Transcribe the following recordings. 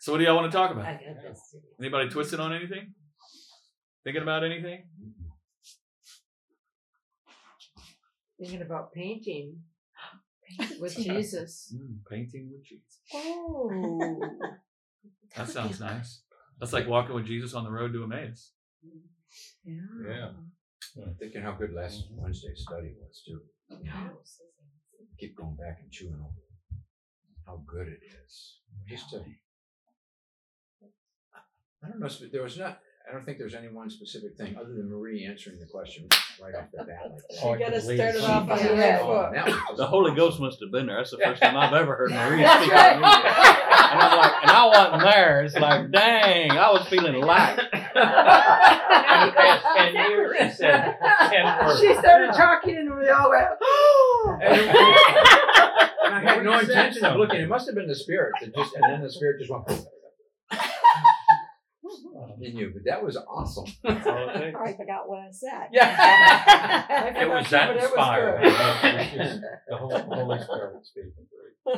So what do y'all want to talk about? I got this. Anybody twisted on anything? Thinking about anything? Thinking about painting with Jesus. Mm, painting with Jesus. Oh. That sounds nice. That's like walking with Jesus on the road to Emmaus. Yeah. Yeah. I'm thinking how good last Wednesday's study was too. Keep going back and chewing over how good it is. Just to, I don't know. sp- There was not. I don't think there's any one specific thing other than Marie answering the question right off the bat. Like that. Oh, I You gotta believe start it off on did. the right Oh, foot. that was The Holy Ghost must have been there. That's the first time I've ever heard Maria That's speak. right. And I'm like, and I wasn't there. It's like, dang, I was feeling light. In the past ten years, she said ten words. She started talking and we all went, And oh. I had no intention of looking. It must have been the spirit that just, and then the spirit just went in you. But that was awesome. Oh, That's all it takes. I forgot what I said. Yeah. I It was forgot that too, but it was inspired. good. It was the Holy, Holy Spirit speaking through.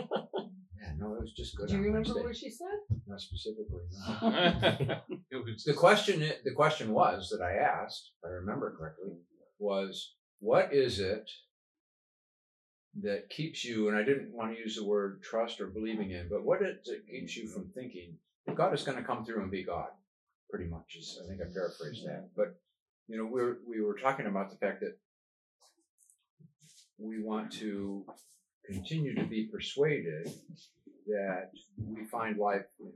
Yeah, no, it was just good. Do you on remember Wednesday. what she said? Not specifically. no. it was The question, i- the question was that I asked, if I remember correctly, was what is it that keeps you, and I didn't want to use the word trust or believing in, but what is it that keeps you from thinking that God is going to come through and be God? Pretty much, is I think I paraphrased that. But you know, we're we were talking about the fact that we want to continue to be persuaded that we find life in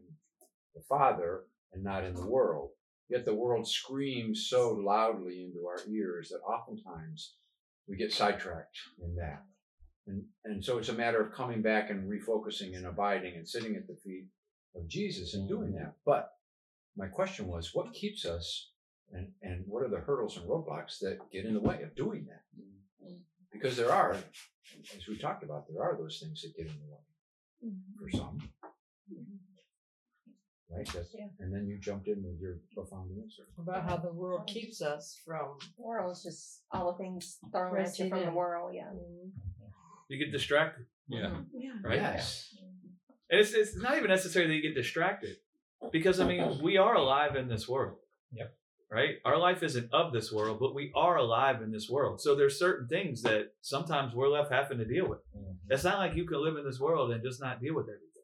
the Father and not in the world. Yet the world screams so loudly into our ears that oftentimes we get sidetracked in that. And, and so it's a matter of coming back and refocusing and abiding and sitting at the feet of Jesus and doing that. But my question was, what keeps us and, and what are the hurdles and roadblocks that get in the way of doing that? Because there are, as we talked about, there are those things that get in the way mm-hmm. for some. Right? That's, Yeah. And then you jumped in with your profound answer. About how the world keeps us from. World is just all the things thrown at you Pressing from the world. Yeah. Mm-hmm. you get distracted, Yeah. Yeah. right? Yes. And it's, it's not even necessary that you get distracted because I mean we are alive in this world. Yep. Right? Our life isn't of this world, but we are alive in this world. So there's certain things that sometimes we're left having to deal with. Mm-hmm. It's not like you can live in this world and just not deal with everything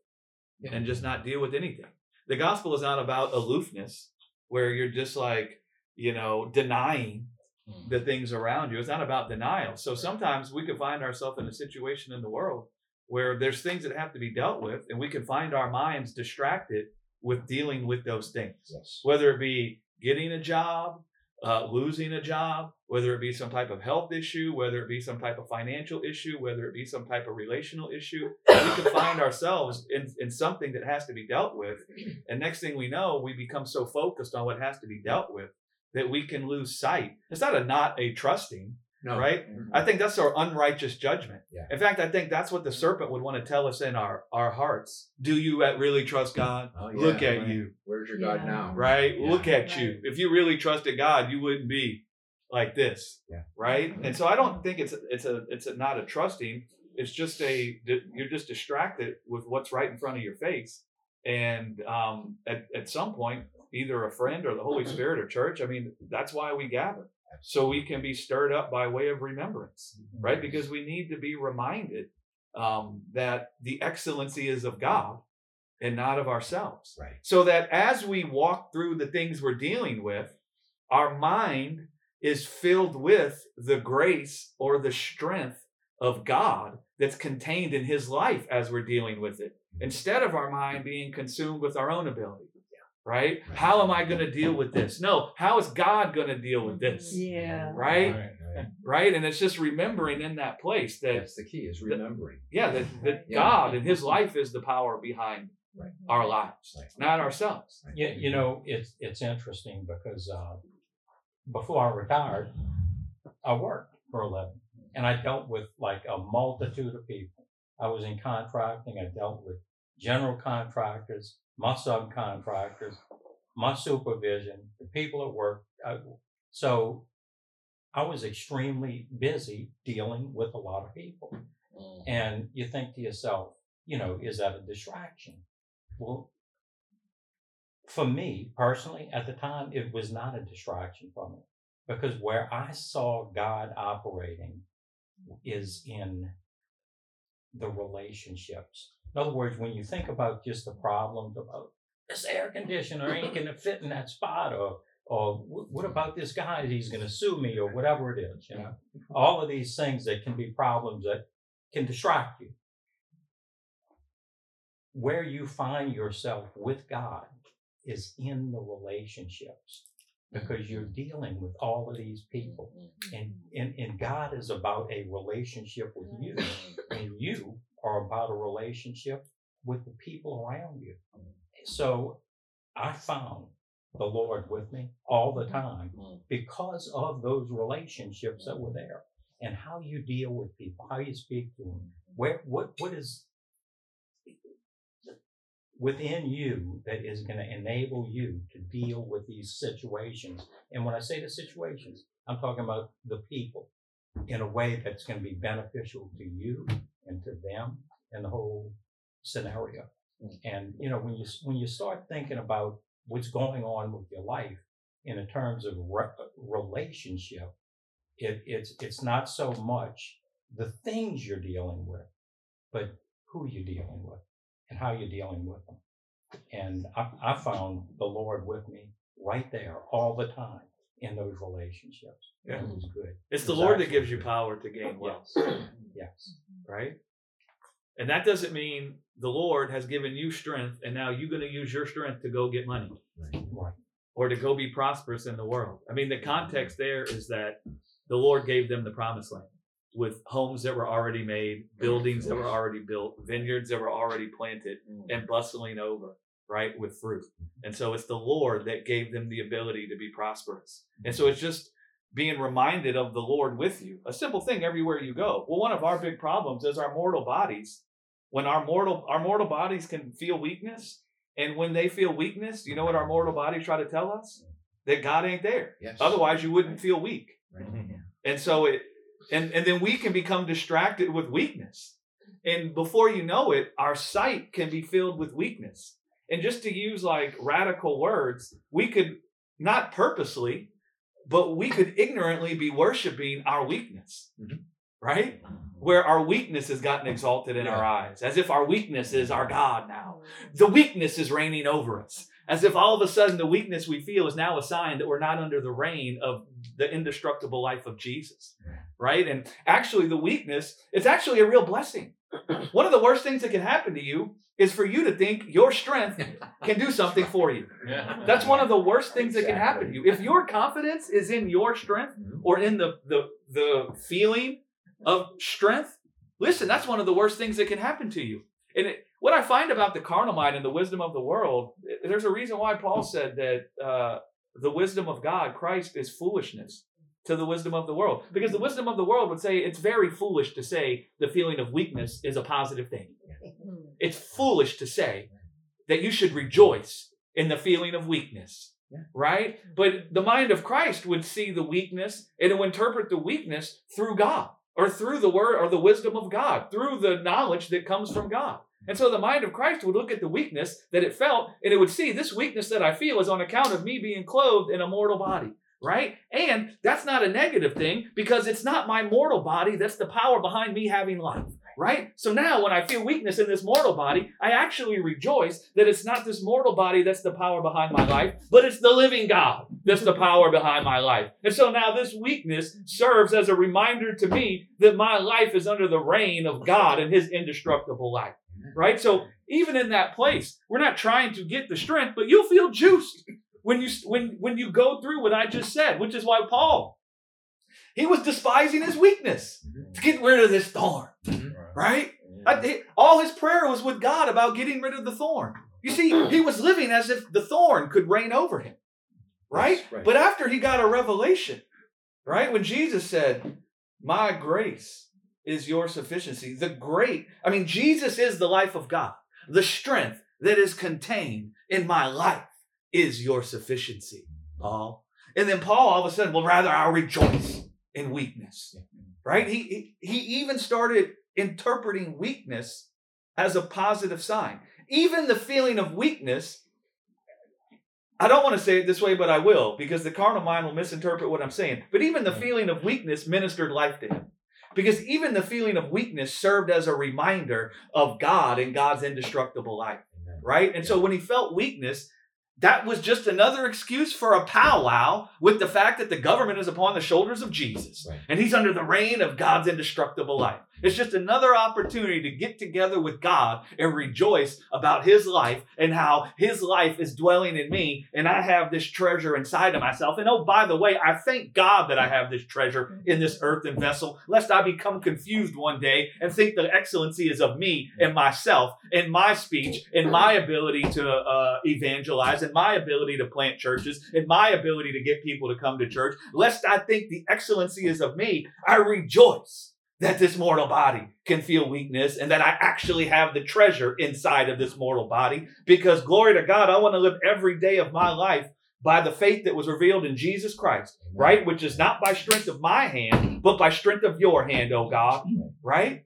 Yeah. and just not deal with anything. The gospel is not about aloofness where you're just like, you know, denying mm. the things around you. It's not about denial. So sometimes we can find ourselves in a situation in the world where there's things that have to be dealt with, and we can find our minds distracted with dealing with those things, Yes. whether it be getting a job, uh, losing a job, whether it be some type of health issue, whether it be some type of financial issue, whether it be some type of relational issue. We can find ourselves in, in something that has to be dealt with. And next thing we know, we become so focused on what has to be dealt with that we can lose sight. It's not a not a trusting, No. right? I think that's our unrighteous judgment. Yeah. In fact, I think that's what the serpent would want to tell us in our, our hearts. Do you really trust God? Oh, Look at right. you, Where's your God Yeah. now? right? Yeah. Look at you. If you really trusted God, you wouldn't be like this, Yeah. right? And so I don't think it's a, it's a it's a not a trusting. It's just a you're just distracted with what's right in front of your face, and um, at at some point, either a friend or the Holy Spirit or church. I mean, that's why we gather, so we can be stirred up by way of remembrance, right? Because we need to be reminded um, that the excellency is of God and not of ourselves. Right. So that as we walk through the things we're dealing with, our mind is filled with the grace or the strength of God that's contained in his life as we're dealing with it, instead of our mind being consumed with our own ability. Right? How am I going to deal with this? No, how is God going to deal with this? Yeah. Right? right. Right? And it's just remembering in that place that, That's the key is remembering. yeah, that, that Yeah. God and his life is the power behind Right. our lives, Right. not ourselves. Right. You, you know, it's it's interesting because uh, before I retired, I worked for a living, and I dealt with like a multitude of people. I was in contracting. I dealt with general contractors, my subcontractors, my supervision, the people at work. I, so I was extremely busy dealing with a lot of people. Mm. And you think to yourself, you know, is that a distraction? Well, for me personally, at the time, it was not a distraction for me because where I saw God operating is in the relationships. In other words, when you think about just the problems about this air conditioner ain't going to fit in that spot, or or what about this guy? He's going to sue me, or whatever it is. You know, all of these things that can be problems that can distract you. Where you find yourself with God is in the relationships because you're dealing with all of these people. Mm-hmm. And, and, and God is about a relationship with you, mm-hmm. and you are about a relationship with the people around you. Mm-hmm. So I found the Lord with me all the time because of those relationships that were there and how you deal with people, how you speak to them. Where, what, what is within you that is going to enable you to deal with these situations? And when I say the situations, I'm talking about the people in a way that's going to be beneficial to you and to them and the whole scenario. Mm. And you know, when you when you start thinking about what's going on with your life in terms of re- relationship, it, it's it's not so much the things you're dealing with, but who you're dealing with and how you're dealing with them. And I, I found the Lord with me right there all the time in those relationships. Yeah. It was good. It's It the was Lord that gives you power to gain wealth, Yes. yes. right? And that doesn't mean the Lord has given you strength and now you're going to use your strength to go get money Right. or to go be prosperous in the world. I mean, the context there is that the Lord gave them the promised land with homes that were already made, buildings that were already built, vineyards that were already planted mm. and bustling over, right, with fruit. Mm-hmm. And so it's the Lord that gave them the ability to be prosperous. And so mm-hmm. it's just being reminded of the Lord with you. A simple thing everywhere you go. Well, one of our big problems is our mortal bodies. When our mortal our mortal bodies can feel weakness, and when they feel weakness, you know what our mortal bodies try to tell us? Mm. That God ain't there. Yes. Otherwise, you wouldn't feel weak. Right. Mm-hmm. And so it and and then we can become distracted with weakness. And before you know it, our sight can be filled with weakness. And just to use like radical words, we could not purposely, but we could ignorantly be worshiping our weakness. Mhm. Right? Where our weakness has gotten exalted in our eyes, as if our weakness is our God now. The weakness is reigning over us. As if all of a sudden the weakness we feel is now a sign that we're not under the reign of the indestructible life of Jesus. Right? And actually, the weakness, it's actually a real blessing. One of the worst things that can happen to you is for you to think your strength can do something for you. That's one of the worst things that can happen to you. If your confidence is in your strength or in the the the feeling of strength, listen, that's one of the worst things that can happen to you. And it, what I find about the carnal mind and the wisdom of the world, there's a reason why Paul said that uh, the wisdom of God, Christ, is foolishness to the wisdom of the world. Because the wisdom of the world would say it's very foolish to say the feeling of weakness is a positive thing. It's foolish to say that you should rejoice in the feeling of weakness. Right? But the mind of Christ would see the weakness and it would interpret the weakness through God or through the word or the wisdom of God, through the knowledge that comes from God. And so the mind of Christ would look at the weakness that it felt and it would see this weakness that I feel is on account of me being clothed in a mortal body. Right? And that's not a negative thing because it's not my mortal body that's the power behind me having life. Right? So now when I feel weakness in this mortal body, I actually rejoice that it's not this mortal body that's the power behind my life, but it's the living God that's the power behind my life. And so now this weakness serves as a reminder to me that my life is under the reign of God and his indestructible life. Right? So even in that place, we're not trying to get the strength, but you'll feel juiced when you when when you go through what I just said, which is why Paul he was despising his weakness mm-hmm. to get rid of this thorn, mm-hmm. right? I- he- all his prayer was with God about getting rid of the thorn. You see, he was living as if the thorn could reign over him, right? Right. But after he got a revelation, right? When Jesus said, My grace is your sufficiency, the great, I mean, Jesus is the life of God. The strength that is contained in my life is your sufficiency, Paul. And then Paul all of a sudden, well, rather I'll rejoice in weakness, right? He, he, he even started interpreting weakness as a positive sign. Even the feeling of weakness I don't want to say it this way, but I will, because the carnal mind will misinterpret what I'm saying. But even the feeling of weakness ministered life to him. Because even the feeling of weakness served as a reminder of God and God's indestructible life, right? And so when he felt weakness, that was just another excuse for a powwow with the fact that the government is upon the shoulders of Jesus Right. and he's under the reign of God's indestructible life. It's just another opportunity to get together with God and rejoice about his life and how his life is dwelling in me and I have this treasure inside of myself. And oh, by the way, I thank God that I have this treasure in this earthen vessel, lest I become confused one day and think the excellency is of me and myself and my speech and my ability to uh, evangelize and my ability to plant churches and my ability to get people to come to church, lest I think the excellency is of me. I rejoice that this mortal body can feel weakness and that I actually have the treasure inside of this mortal body because glory to God, I want to live every day of my life by the faith that was revealed in Jesus Christ, right? Which is not by strength of my hand, but by strength of your hand, oh God, right?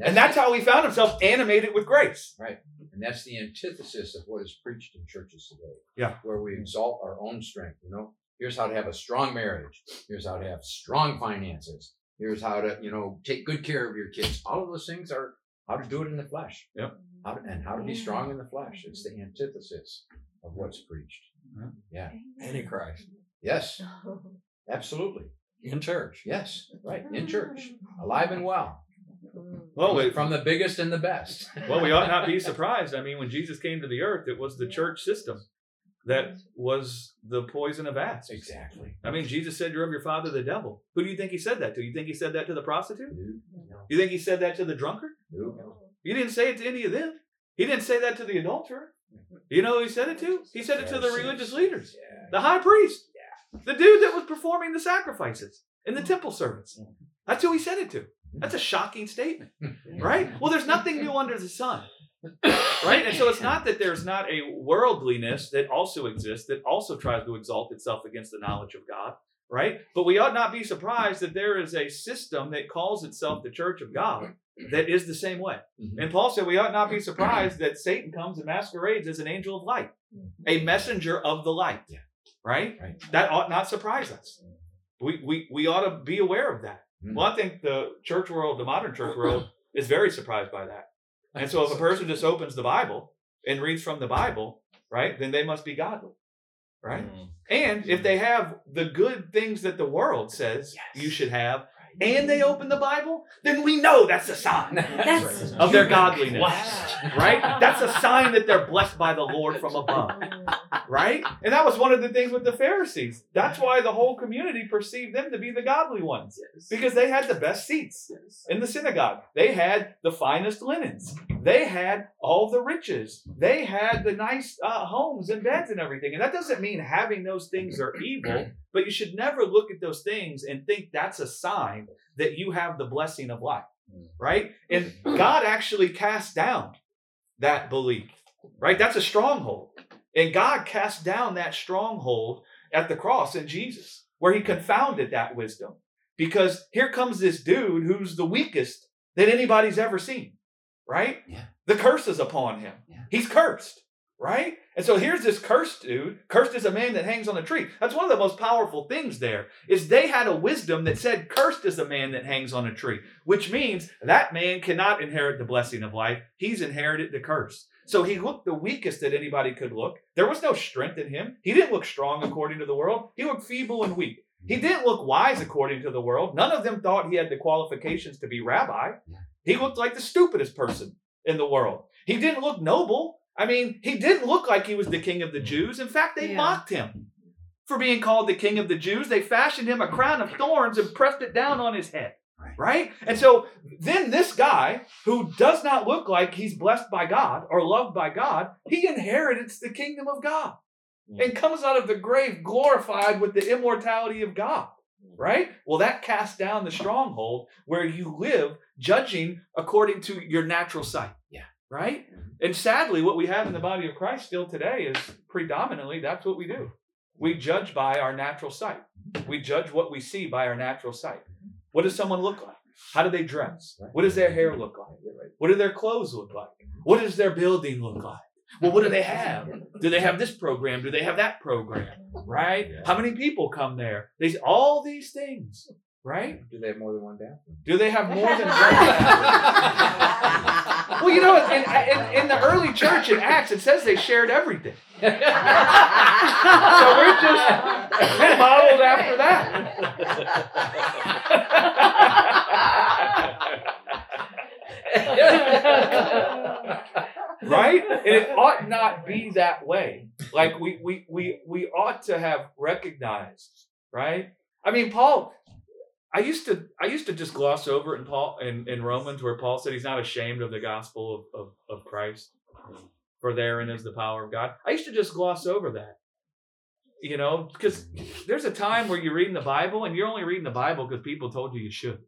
And that's how he found himself animated with grace. Right. And that's the antithesis of what is preached in churches today. Yeah. Where we exalt our own strength. You know, here's how to have a strong marriage. Here's how to have strong finances. Here's how to, you know, take good care of your kids. All of those things are how to do it in the flesh. Yep. How to, and how to be strong in the flesh. It's the antithesis of what's preached. Yeah. Antichrist Yes. Absolutely. in church. Yes. Right. In church. Mm. Alive and well. Mm. Well, we, From the biggest and the best. well, we ought not be surprised. I mean, when Jesus came to the earth, it was the church system that was the poison of asps. Exactly. I mean, Jesus said, You're of your father, the devil. Who do you think he said that to? You think he said that to the prostitute? No. You think he said that to the drunkard? No. You didn't say it to any of them. He didn't say that to the adulterer. You know who he said it to? He said it to the religious leaders, the high priest, the dude that was performing the sacrifices in the mm-hmm. temple service. Mm-hmm. That's who he said it to. That's a mm-hmm. shocking statement, right? Well, there's nothing new under the sun, right? And so it's not that there's not a worldliness that also exists that also tries to exalt itself against the knowledge of God, right? But we ought not be surprised that there is a system that calls itself the church of God that is the same way. Mhm. And Paul said we ought not be surprised that Satan comes and masquerades as an angel of light, a messenger of the light. Yeah. Right? Right. That ought not surprise us. We, we, we ought to be aware of that. Mhm. Well, I think the church world, the modern church world, is very surprised by that. And so if a person just opens the Bible and reads from the Bible, right, then they must be godly. Right? Mm. And if they have the good things that the world says Yes. you should have, and they open the Bible, then we know that's a sign That's- of their godliness. Blessed. Right? That's a sign that they're blessed by the Lord from above. Right? And that was one of the things with the Pharisees. That's why the whole community perceived them to be the godly ones. Because they had the best seats in the synagogue. They had the finest linens. They had all the riches. They had the nice uh, homes and beds and everything. And that doesn't mean having those things are evil, but you should never look at those things and think that's a sign that you have the blessing of life. Mm. Right? And mm. God actually cast down that belief. Right? That's a stronghold. And God cast down that stronghold at the cross in Jesus, where he confounded that wisdom. Because here comes this dude who's the weakest that anybody's ever seen, right? Yeah. The curse is upon him. Yeah. He's cursed, right? And so here's this cursed dude. Cursed is a man that hangs on a tree. That's one of the most powerful things there is they had a wisdom that said cursed is a man that hangs on a tree, which means that man cannot inherit the blessing of life. He's inherited the curse. So he looked the weakest that anybody could look. There was no strength in him. He didn't look strong according to the world. He looked feeble and weak. He didn't look wise according to the world. None of them thought he had the qualifications to be rabbi. He looked like the stupidest person in the world. He didn't look noble. I mean, he didn't look like he was the king of the Jews. In fact, they Yeah. mocked him for being called the king of the Jews. They fashioned him a crown of thorns and pressed it down on his head. Right. Right? And so then this guy, who does not look like he's blessed by God or loved by God, he inherits the kingdom of God and comes out of the grave glorified with the immortality of God. Right? Well, that casts down the stronghold where you live judging according to your natural sight. Yeah. Right? Mm-hmm. And sadly, what we have in the body of Christ still today is predominantly that's what we do. We judge by our natural sight. Mm-hmm. We judge what we see by our natural sight. Mm-hmm. What does someone look like? How do they dress? What does their hair look like? What do their clothes look like? What does their building look like? Well, what do they have? Do they have this program? Do they have that program? Right? How many people come there? They all these things, right? Do they have more than one bathroom? Do they have more than one? well, you know, in, in, in the early church in Acts, it says they shared everything. so we're just modeled after that. right? And it ought not be that way. Like we we we we ought to have recognized, right? I mean, Paul. I used to I used to just gloss over in Paul in, in Romans where Paul said he's not ashamed of the gospel of, of, of Christ. For therein is the power of God. I used to just gloss over that. You know, because there's a time where you're reading the Bible and you're only reading the Bible because people told you you should.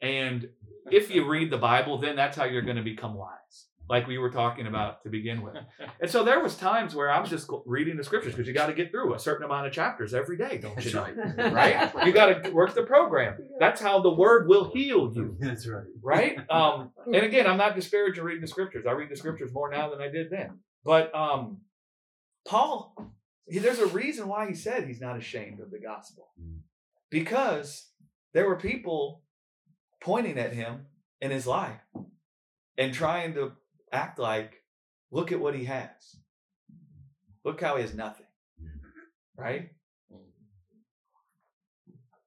And if you read the Bible, then that's how you're going to become wise like we were talking about to begin with. And so there was times where I was just reading the scriptures because you got to get through a certain amount of chapters every day, don't you know? Right? You got to work the program. That's how the word will heal you. That's right. Right? Um, and again, I'm not disparaging reading the scriptures. I read the scriptures more now than I did then. But um, Paul, he- there's a reason why he said he's not ashamed of the gospel. Because there were people pointing at him in his life and trying to act like, look at what he has. Look how he has nothing. Mm-hmm. Right?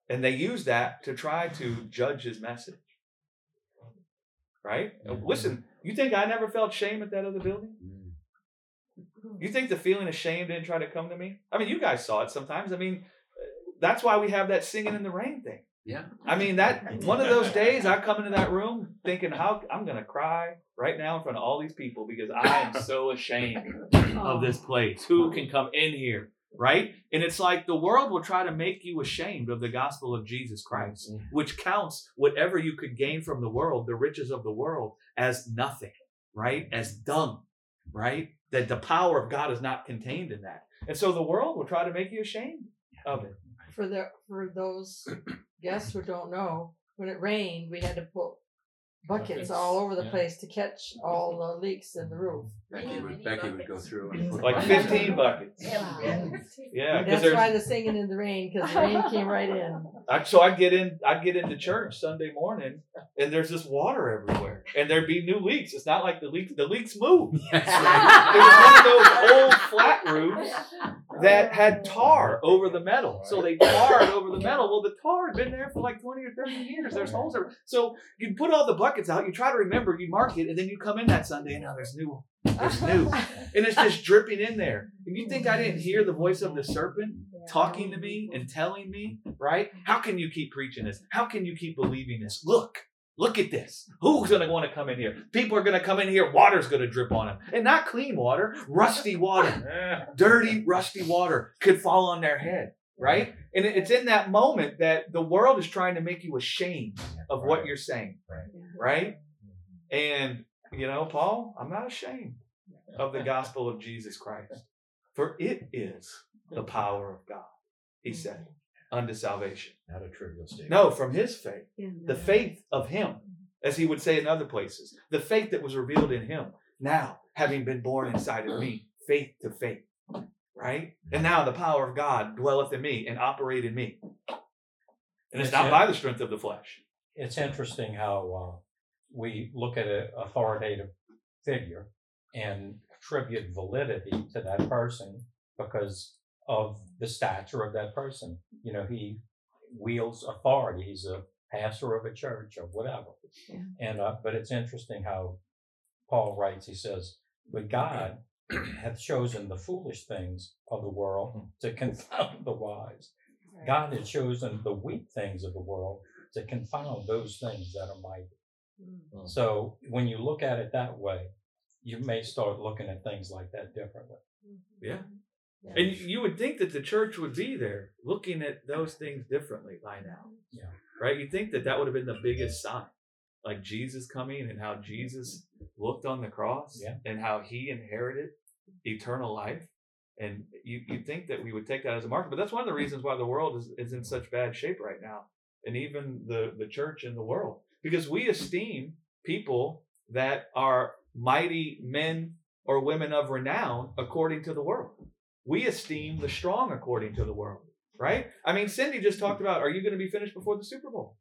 And they use that to try to judge his message. Right? And mm-hmm. Listen, you think I never felt shame at that other building? Mm. You think the feeling of shame didn't try to come to me? I mean, you guys saw it sometimes. I mean, that's why we have that singing in the rain thing. Yeah. I mean, that one of those days I come into that room thinking, how I'm gonna cry right now in front of all these people because I am so ashamed of this oh. place. Who can come in here? Right? And it's like the world will try to make you ashamed of the gospel of Jesus Christ, mm-hmm. which counts whatever you could gain from the world, the riches of the world, as nothing, right? As dung, right? That the power of God is not contained in that. And so the world will try to make you ashamed of it. For the for those guests who don't know, when it rained, we had to put buckets Buckets, all over the yeah. place to catch all the leaks in the roof. Becky would, Becky would go through and put Like 15 buckets. Yeah. Yeah, because that's why there's the singing in the rain, because the rain came right in. I, so I'd get in I'd get into church Sunday morning and there's this water everywhere and there'd be new leaks. It's not like the leaks the leaks move. That's It was one of those old flat roofs that had tar over the metal. So they tarred over the metal. Well, the tar had been there for like 20 or 30 years. There's holes there. So you put all the buckets out, you try to remember, you mark it, and then you come in that Sunday and now there's new. There's new. And it's just dripping in there. And you think I didn't hear the voice of the serpent talking to me and telling me, right? How can you keep preaching this? How can you keep believing this? Look, look at this. Who's going to want to come in here? People are going to come in here. Water's going to drip on them. And not clean water, rusty water. Dirty, rusty water could fall on their head, right? And it's in that moment that the world is trying to make you ashamed of what you're saying, right? And, you know, Paul, I'm not ashamed of the gospel of Jesus Christ, for it is the power of God, he said, unto salvation. Not a trivial statement. No, from his faith, the faith of him, as he would say in other places, the faith that was revealed in him, now having been born inside of me, faith to faith, right? And now the power of God dwelleth in me and operate in me. And it's not by the strength of the flesh. it's interesting how uh, we look at an authoritative figure and attribute validity to that person because of the stature of that person. You know, he wields authority. He's a pastor of a church or whatever. Yeah. And uh, but it's interesting how Paul writes. He says, "But God hath chosen the foolish things of the world to confound the wise. God has chosen the weak things of the world to confound those things that are mighty." Mm. So when you look at it that way, you may start looking at things like that differently. Mm-hmm. Mm-hmm. Yeah. And you would think that the church would be there looking at those things differently by now. Yeah. Right? You think that that would have been the biggest sign. Like Jesus coming and how Jesus mm-hmm. looked on the cross Yeah. and how he inherited eternal life. And you, you think that we would take that as a marker. But that's one of the reasons why the world is, is in such bad shape right now. And even the, the church in the world. Because we esteem people that are mighty men or women of renown according to the world. We esteem the strong according to the world, right? I mean, Cindy just talked about, are you going to be finished before the Super Bowl?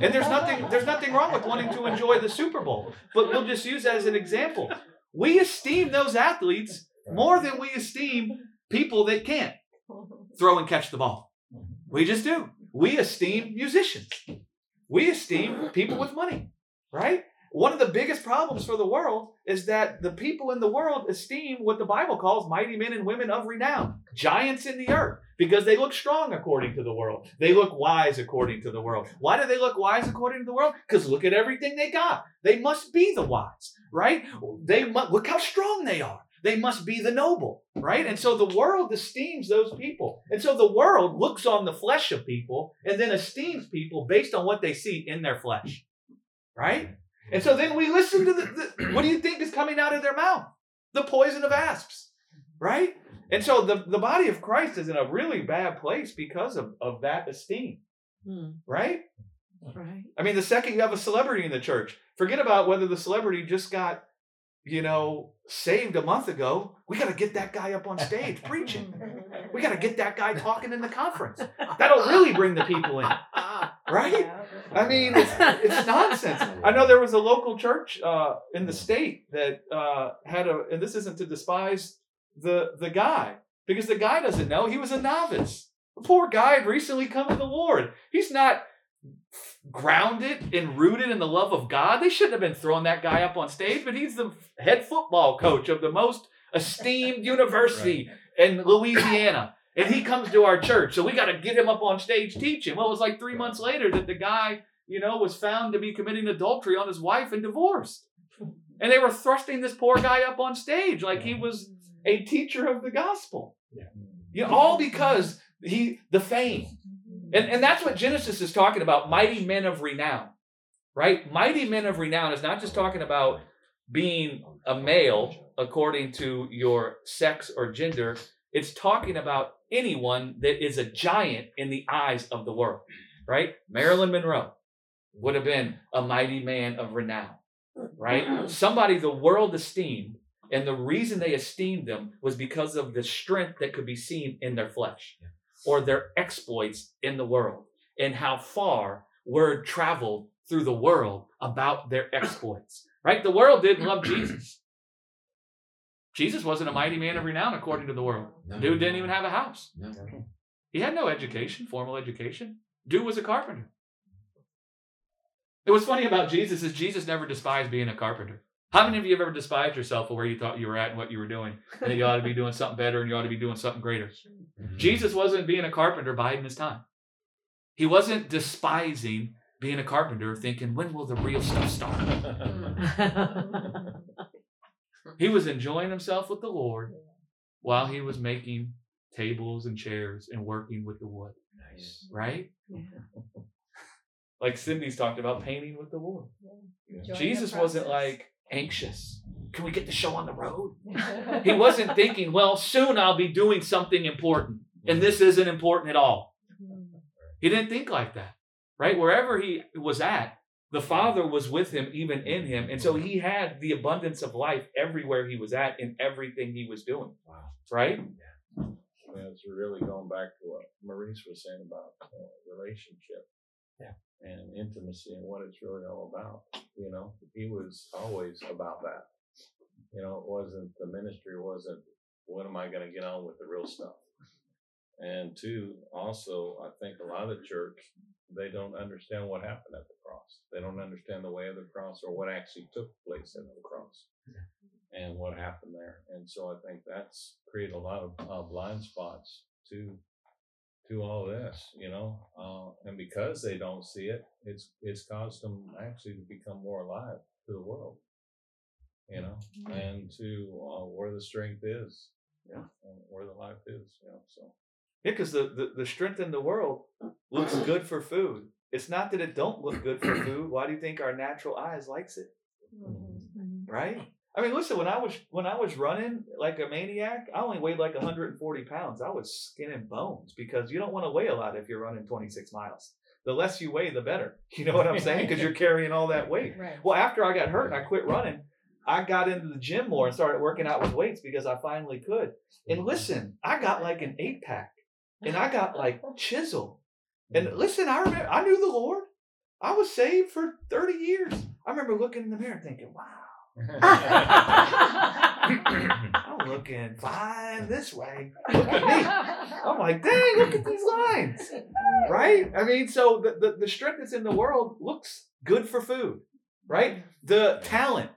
And there's nothing there's nothing wrong with wanting to enjoy the Super Bowl, but we'll just use that as an example. We esteem those athletes more than we esteem people that can't throw and catch the ball. We just do. We esteem musicians. We esteem people with money, right? One of the biggest problems for the world is that the people in the world esteem what the Bible calls mighty men and women of renown, giants in the earth, because they look strong according to the world. They look wise according to the world. Why do they look wise according to the world? Because look at everything they got. They must be the wise, right? They mu- look how strong they are. They must be the noble, right? And so the world esteems those people. And so the world looks on the flesh of people and then esteems people based on what they see in their flesh, right? And so then we listen to the, the what do you think is coming out of their mouth? The poison of asps, right? And so the, the body of Christ is in a really bad place because of, of that esteem, Hmm, right? right. I mean, the second you have a celebrity in the church, forget about whether the celebrity just got, you know, saved a month ago. We got to get that guy up on stage preaching. We got to get that guy talking in the conference. That'll really bring the people in, right? I mean, it's, it's nonsense. I know there was a local church uh, in the state that uh, had a, and this isn't to despise the the guy because the guy doesn't know he was a novice. The poor guy had recently come to the Lord. He's not grounded and rooted in the love of God. They shouldn't have been throwing that guy up on stage, but he's the head football coach of the most esteemed university in Louisiana. And he comes to our church. So we got to get him up on stage teaching. Well, it was like three months later that the guy, you know, was found to be committing adultery on his wife and divorced. And they were thrusting this poor guy up on stage like he was a teacher of the gospel. Yeah. You know, all because he the fame. And, and that's what Genesis is talking about mighty men of renown, right? Mighty men of renown is not just talking about being a male according to your sex or gender, it's talking about anyone that is a giant in the eyes of the world, right? Marilyn Monroe would have been a mighty man of renown, right? Somebody the world esteemed. And the reason they esteemed them was because of the strength that could be seen in their flesh or their exploits in the world and how far word traveled through the world about their exploits. Right? The world didn't love Jesus. Jesus wasn't a mighty man of renown according to the world. No. Dude didn't even have a house. No. He had no education, formal education. Dude was a carpenter. It was funny about Jesus is Jesus never despised being a carpenter. How many of you have ever despised yourself for where you thought you were at and what you were doing? And that you ought to be doing something better and you ought to be doing something greater. Jesus wasn't being a carpenter biding his time. He wasn't despising being a carpenter, thinking, when will the real stuff start? He was enjoying himself with the Lord while he was making tables and chairs and working with the wood, Nice. right? Yeah. Like Cindy's talked about painting with the Lord. Enjoying the Jesus wasn't like anxious. Can we get the show on the road? He wasn't thinking, well, soon I'll be doing something important, and this isn't important at all. He didn't think like that, right? Wherever he was at, the Father was with him, even in him. And so he had the abundance of life everywhere he was at in everything he was doing, Wow. right? Yeah, it's really going back to what Maurice was saying about uh, relationship. Yeah. And intimacy and what it's really all about. You know, he was always about that. You know, it wasn't the ministry wasn't what am I going to get on with the real stuff. And two, also, I think a lot of the church they don't understand what happened at the cross. They don't understand the way of the cross or what actually took place at the cross and what happened there. And so I think that's created a lot of uh, blind spots to to all this, you know. Uh, and because they don't see it, it's it's caused them actually to become more alive to the world, you know, and to uh, where the strength is, Yeah. and where the life is, you know. So Yeah, because the, the, the strength in the world looks good for food. It's not that it don't look good for food. Why do you think our natural eyes likes it? Right? I mean, listen, when I was when I was running like a maniac, I only weighed like 140 pounds. I was skin and bones because you don't want to weigh a lot if you're running 26 miles. The less you weigh, the better. You know what I'm saying? Because you're carrying all that weight. Right. Well, after I got hurt and I quit running, I got into the gym more and started working out with weights because I finally could. And mm. listen, I got like an eight pack, and I got like chisel. Mm. And listen, I remember I knew the Lord. I was saved for thirty years. I remember looking in the mirror thinking, "Wow, I'm looking fine this way. Look at me." I'm like, "Dang, look at these lines." right? I mean, so the, the, the strength that's in the world looks good for food, right? The talent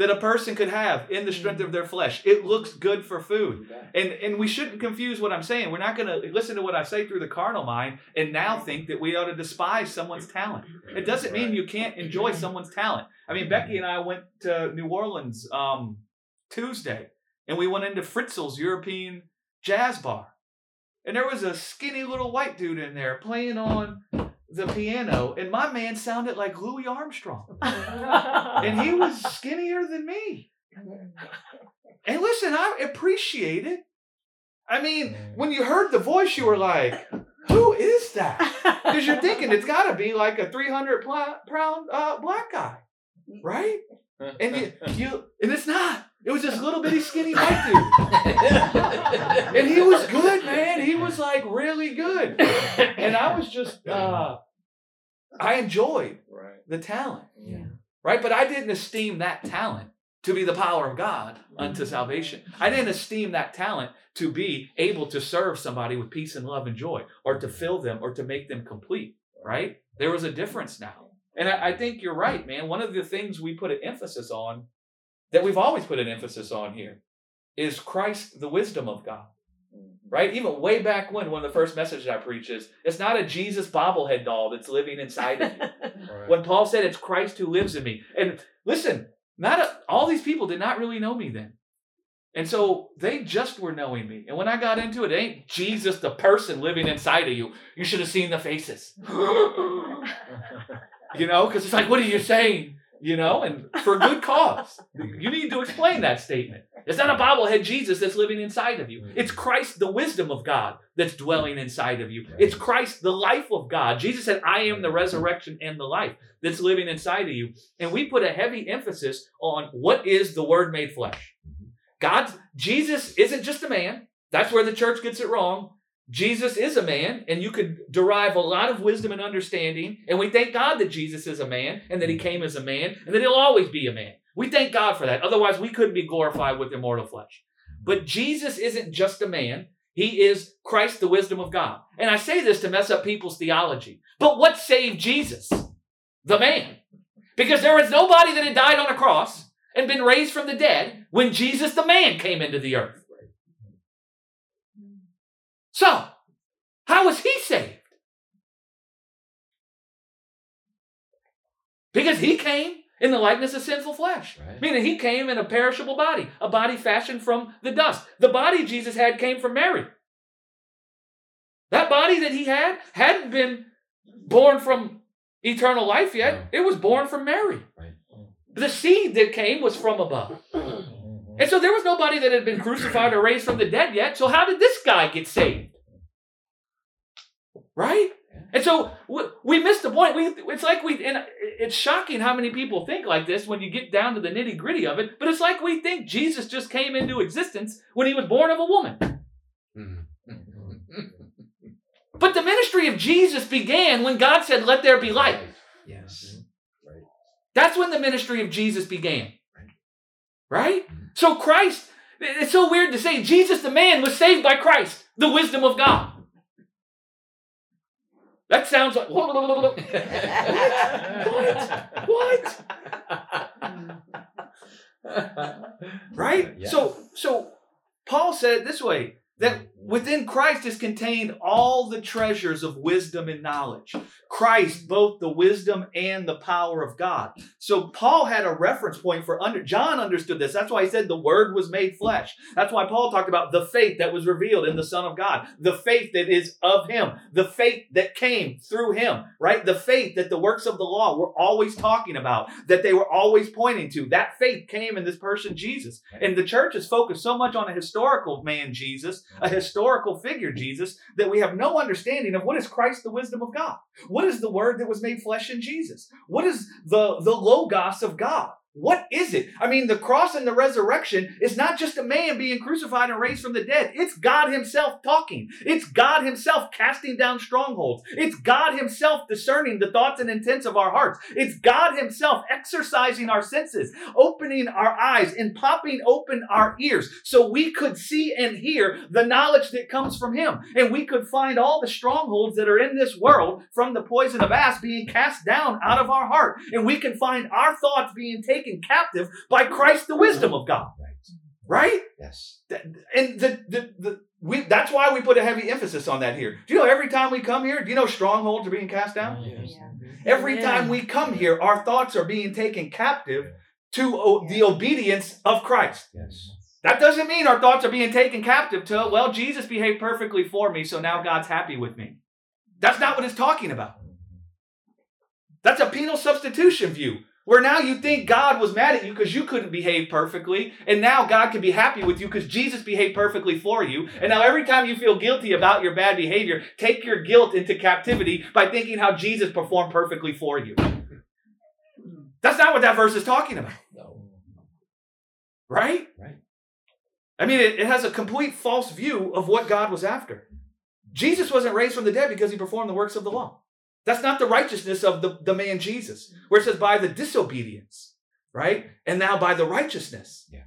that a person could have in the strength of their flesh, it looks good for food. And and we shouldn't confuse what I'm saying. We're not going to listen to what I say through the carnal mind and now think that we ought to despise someone's talent. It doesn't mean you can't enjoy someone's talent. I mean, Becky and I went to New Orleans um, Tuesday, and we went into Fritzel's European Jazz Bar, and there was a skinny little white dude in there playing on the piano, and my man sounded like Louis Armstrong, and he was skinnier than me. And listen, I appreciate it. I mean, when you heard the voice, you were like, "Who is that?" Because you're thinking it's got to be like a 300 pla- pound uh, black guy, right? And you, you, and it's not. It was this little bitty skinny white dude, and he was good, man. He was like really good, and I was just, uh, I enjoyed right. the talent, Yeah. right? But I didn't esteem that talent to be the power of God unto salvation. I didn't esteem that talent to be able to serve somebody with peace and love and joy, or to fill them, or to make them complete, right? There was a difference now. And I, I think you're right, man. One of the things we put an emphasis on, that we've always put an emphasis on here, is Christ, the wisdom of God. Mm-hmm. Right? Even way back when, one of the first messages I preach is it's not a Jesus bobblehead doll that's living inside of you. Right. when Paul said it's Christ who lives in me. And listen, not a, all these people did not really know me then. And so they just were knowing me. And when I got into it, it ain't Jesus the person living inside of you. You should have seen the faces. you know, because it's like, what are you saying? You know, and for good cause. You need to explain that statement. It's not a bobblehead Jesus that's living inside of you. Mm-hmm. It's Christ, the wisdom of God, that's dwelling inside of you. It's Christ, the life of God. Jesus said, I am the resurrection and the life that's living inside of you. And we put a heavy emphasis on what is the word made flesh. Mm-hmm. God's Jesus isn't just a man. That's where the church gets it wrong. Jesus is a man, and you could derive a lot of wisdom and understanding. And we thank God that Jesus is a man and that he came as a man and that he'll always be a man. We thank God for that. Otherwise, we couldn't be glorified with immortal flesh. But Jesus isn't just a man, he is Christ, the wisdom of God. And I say this to mess up people's theology. But what saved Jesus? The man. Because there was nobody that had died on a cross and been raised from the dead when Jesus, the man, came into the earth. So, how was he saved? Because he came in the likeness of sinful flesh. Right. Meaning he came in a perishable body, a body fashioned from the dust. The body Jesus had came from Mary. That body that he had hadn't been born from eternal life yet. It was born from Mary. Right. The seed that came was from above. Mm-hmm. And so there was nobody that had been crucified or raised from the dead yet. So how did this guy get saved? Right? And so we, we missed the point. We, it's like we, and it's shocking how many people think like this when you get down to the nitty gritty of it. But it's like we think Jesus just came into existence when he was born of a woman. Mm-hmm. But the ministry of Jesus began when God said, Let there be light. Yes. Mm-hmm. That's when the ministry of Jesus began. Right? Mm-hmm. So Christ, it's so weird to say Jesus the man was saved by Christ, the wisdom of God. That sounds like what? What? Right? Yeah. So so Paul said it this way that within Christ is contained all the treasures of wisdom and knowledge. Christ, both the wisdom and the power of God. So Paul had a reference point for under John understood this. That's why he said the word was made flesh. That's why Paul talked about the faith that was revealed in the Son of God, the faith that is of him, the faith that came through him, right? The faith that the works of the law were always talking about, that they were always pointing to. That faith came in this person Jesus. And the church is focused so much on a historical man Jesus, a historical figure Jesus, that we have no understanding of what is Christ the wisdom of God. What is the word that was made flesh in Jesus? What is the, the logos of God? What is it? I mean, the cross and the resurrection is not just a man being crucified and raised from the dead. It's God Himself talking. It's God Himself casting down strongholds. It's God Himself discerning the thoughts and intents of our hearts. It's God Himself exercising our senses, opening our eyes, and popping open our ears so we could see and hear the knowledge that comes from Him. And we could find all the strongholds that are in this world from the poison of asps being cast down out of our heart. And we can find our thoughts being taken captive by Christ, the wisdom of God. Right. Right? Yes. And the, the, the, we, that's why we put a heavy emphasis on that here. Do you know every time we come here, do you know strongholds are being cast down? Mm-hmm. Yes. Mm-hmm. Every Yeah. time we come here, our thoughts are being taken captive to o- the obedience of Christ. Yes. That doesn't mean our thoughts are being taken captive to, well, Jesus behaved perfectly for me, so now God's happy with me. That's not what it's talking about. Mm-hmm. That's a penal substitution view. Where now you think God was mad at you because you couldn't behave perfectly, and now God can be happy with you because Jesus behaved perfectly for you. And now every time you feel guilty about your bad behavior, take your guilt into captivity by thinking how Jesus performed perfectly for you. That's not what that verse is talking about, No. right? Right. I mean, it, it has a complete false view of what God was after. Jesus wasn't raised from the dead because he performed the works of the law. That's not the righteousness of the, the man Jesus, where it says by the disobedience, right? And now by the righteousness Yeah.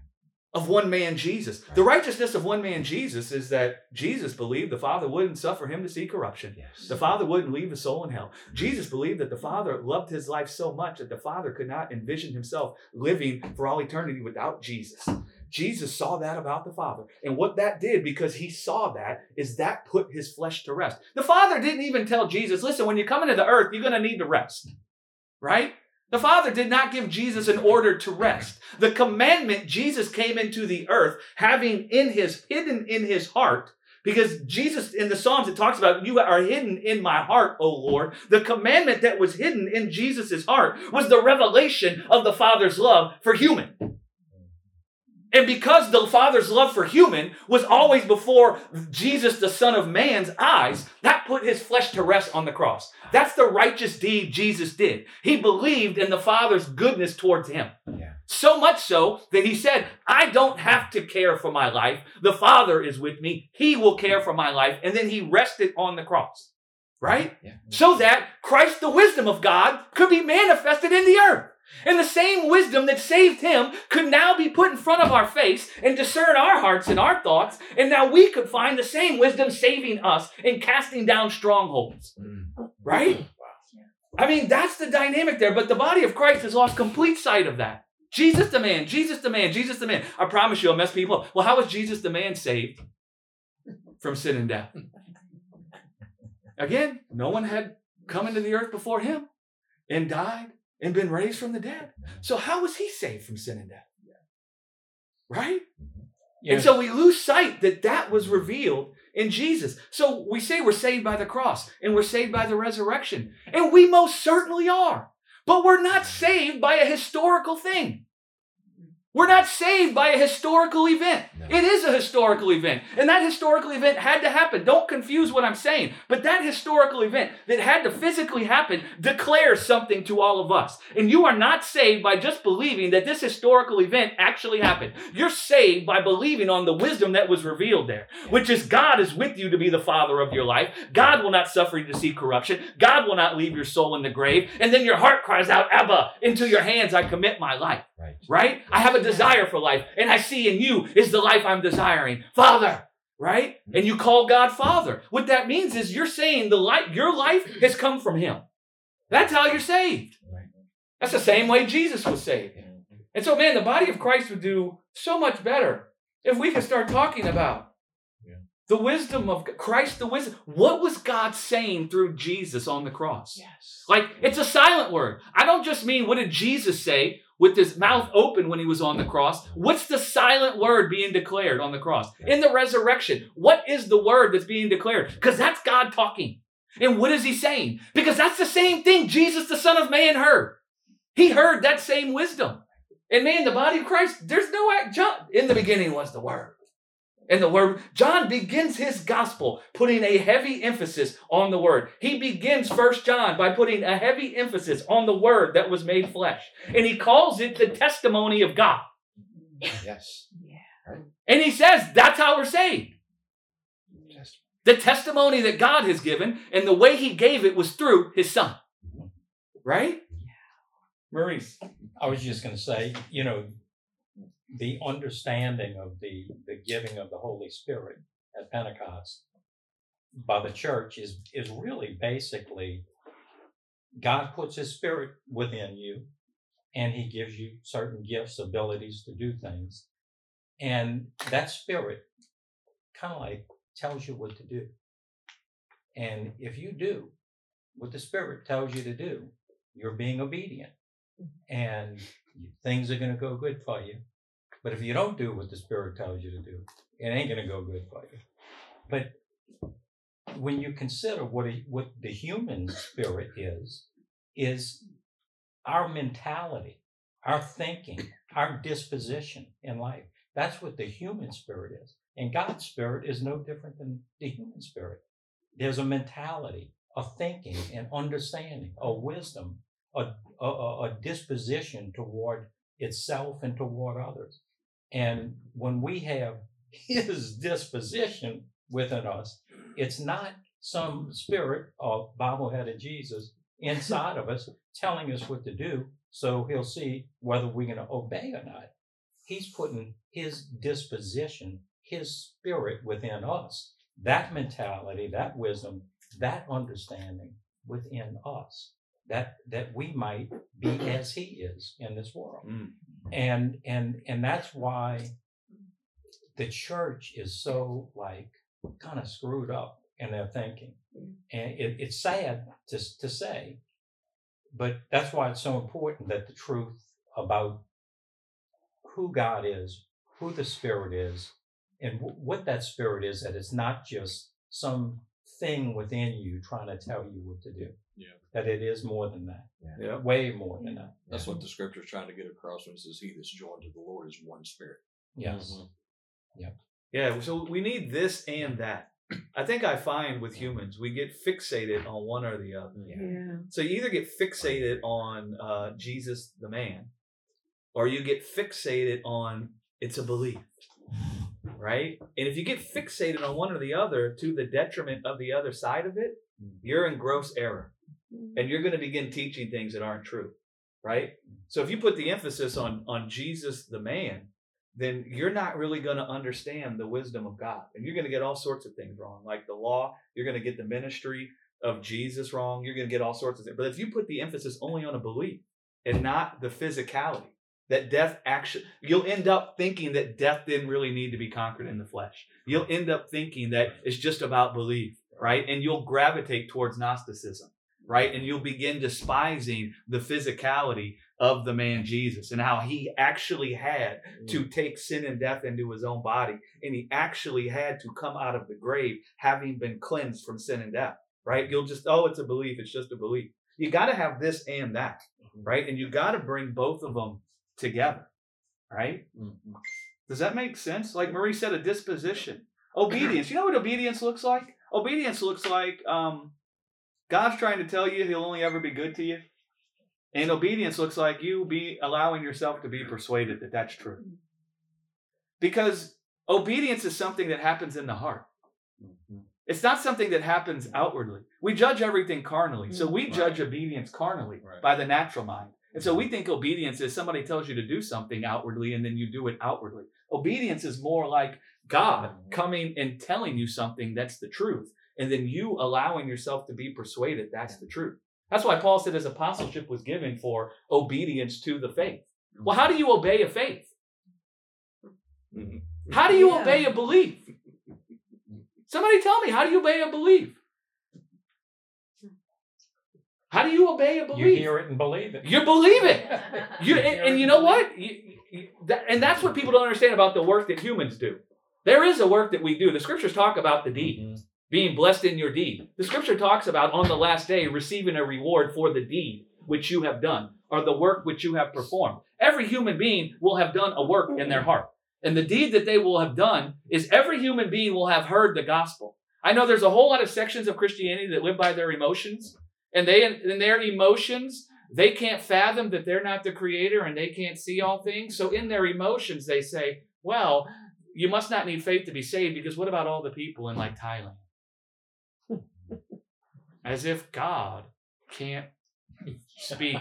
of one man Jesus. The righteousness of one man Jesus is that Jesus believed the Father wouldn't suffer him to see corruption. Yes. The Father wouldn't leave his soul in hell. Jesus believed that the Father loved his life so much that the Father could not envision himself living for all eternity without Jesus. Jesus saw that about the Father. And what that did, because he saw that, is that put his flesh to rest. The Father didn't even tell Jesus, listen, when you come into the earth, you're going to need to rest. Right? The Father did not give Jesus an order to rest. The commandment Jesus came into the earth having in his hidden in his heart because Jesus in the Psalms it talks about you are hidden in my heart, O Lord. The commandment that was hidden in Jesus' heart was the revelation of the Father's love for human. And because the Father's love for human was always before Jesus, the Son of Man's eyes, that put his flesh to rest on the cross. That's the righteous deed Jesus did. He believed in the Father's goodness towards him. Yeah. So much so that he said, I don't have to care for my life. The Father is with me. He will care for my life. And then he rested on the cross, right? Yeah. So that Christ, the wisdom of God, could be manifested in the earth. And the same wisdom that saved him could now be put in front of our face and discern our hearts and our thoughts. And now we could find the same wisdom saving us and casting down strongholds, Mm. right? I mean, that's the dynamic there. But the body of Christ has lost complete sight of that. Jesus the man, Jesus the man, Jesus the man. I promise you, I'll mess people up. Well, how was Jesus the man saved from sin and death? Again, no one had come into the earth before him and died and been raised from the dead. So how was he saved from sin and death? Right? And so we lose sight that that was revealed in Jesus. So we say we're saved by the cross and we're saved by the resurrection. And we most certainly are. But we're not saved by a historical thing. We're not saved by a historical event. No. It is a historical event. And that historical event had to happen. Don't confuse what I'm saying. But that historical event that had to physically happen declares something to all of us. And you are not saved by just believing that this historical event actually happened. You're saved by believing on the wisdom that was revealed there, which is God is with you to be the father of your life. God will not suffer you to see corruption. God will not leave your soul in the grave. And then your heart cries out, Abba, into your hands I commit my life Right. right? I have a desire for life, and I see in you is the life I'm desiring. Father, right? Mm-hmm. And you call God Father. What that means is you're saying the life, your life has come from Him. That's how you're saved. Right. That's the same way Jesus was saved. And so, man, the body of Christ would do so much better if we could start talking about Yeah. the wisdom of Christ, the wisdom. What was God saying through Jesus on the cross? Yes. Like, it's a silent word. I don't just mean what did Jesus say with his mouth open when he was on the cross. What's the silent word being declared on the cross? In the resurrection, what is the word that's being declared? Because that's God talking. And what is he saying? Because that's the same thing Jesus, the Son of Man, heard. He heard that same wisdom. And man, the body of Christ, there's no act. John, in the beginning was the word. And the word, John begins his gospel putting a heavy emphasis on the word. He begins First John by putting a heavy emphasis on the word that was made flesh. And he calls it the testimony of God. Yes. yeah. And he says that's how we're saved. The testimony that God has given and the way he gave it was through his son. Mm-hmm. Right? Maurice. I was just going to say, you know, the understanding of the, the giving of the Holy Spirit at Pentecost by the church is, is really basically God puts his spirit within you and he gives you certain gifts, abilities to do things. And that spirit kind of like tells you what to do. And if you do what the spirit tells you to do, you're being obedient mm-hmm. and things are going to go good for you. But if you don't do what the Spirit tells you to do, it ain't going to go good for you. But when you consider what a, what the human spirit is, is our mentality, our thinking, our disposition in life. That's what the human spirit is. And God's spirit is no different than the human spirit. There's a mentality, a thinking, an understanding, a wisdom, a, a, a disposition toward itself and toward others. And when we have his disposition within us, it's not some spirit of bobbleheaded Jesus inside of us telling us what to do so he'll see whether we're going to obey or not. He's putting his disposition, his spirit within us, that mentality, that wisdom, that understanding within us that that we might be as he is in this world Mm. And and and that's why the church is so like kind of screwed up in their thinking. And it, it's sad to, to say but that's why it's so important that the truth about who god is who the spirit is and w- what that spirit is that it's not just some thing within you trying to tell you what to do Yeah. that it is more than that Yeah. way more than that That's what the scripture's trying to get across when it says, He that's joined to the Lord is one spirit. yes Yeah, so we need this and that. I think I find with humans, we get fixated on one or the other. Yeah. So you either get fixated on uh, Jesus the man, or you get fixated on it's a belief, right? And if you get fixated on one or the other to the detriment of the other side of it, mm-hmm. you're in gross error. Mm-hmm. And you're going to begin teaching things that aren't true, right? So if you put the emphasis on on Jesus the man, then you're not really going to understand the wisdom of God. And you're going to get all sorts of things wrong, like the law, you're going to get the ministry of Jesus wrong, you're going to get all sorts of things. But if you put the emphasis only on a belief and not the physicality, that death actually, you'll end up thinking that death didn't really need to be conquered in the flesh. You'll end up thinking that it's just about belief, right? And you'll gravitate towards Gnosticism, right? And you'll begin despising the physicality of the man Jesus and how he actually had mm. to take sin and death into his own body. And he actually had to come out of the grave having been cleansed from sin and death, right? You'll just, oh, it's a belief. It's just a belief. You got to have this and that, mm-hmm. right? And you got to bring both of them together, right? Mm-hmm. Does that make sense? Like Marie said, a disposition. Obedience. You know what obedience looks like? Obedience looks like um, God's trying to tell you he'll only ever be good to you. And obedience looks like you be allowing yourself to be persuaded that that's true. Because obedience is something that happens in the heart. Mm-hmm. It's not something that happens outwardly. We judge everything carnally. So mm-hmm. we Right. judge obedience carnally Right. by the natural mind. And so we think obedience is somebody tells you to do something outwardly and then you do it outwardly. Obedience is more like God mm-hmm. coming and telling you something that's the truth. And then you allowing yourself to be persuaded that's the truth. That's why Paul said his apostleship was given for obedience to the faith. Well, how do you obey a faith? Mm-hmm. How do you Yeah. obey a belief? Somebody tell me, how do you obey a belief? How do you obey a belief? you hear it and believe it You believe it. You and, and you know what? You, you, that, and that's what people don't understand about the work that humans do. There is a work that we do. The scriptures talk about the deed, mm-hmm. being blessed in your deed. The scripture talks about on the last day receiving a reward for the deed which you have done or the work which you have performed. Every human being will have done a work in their heart. And the deed that they will have done is every human being will have heard the gospel. I know there's a whole lot of sections of Christianity that live by their emotions, and they in their emotions they can't fathom that they're not the creator and they can't see all things. So in their emotions they say, "Well, you must not need faith to be saved because what about all the people in like Thailand?" As if God can't speak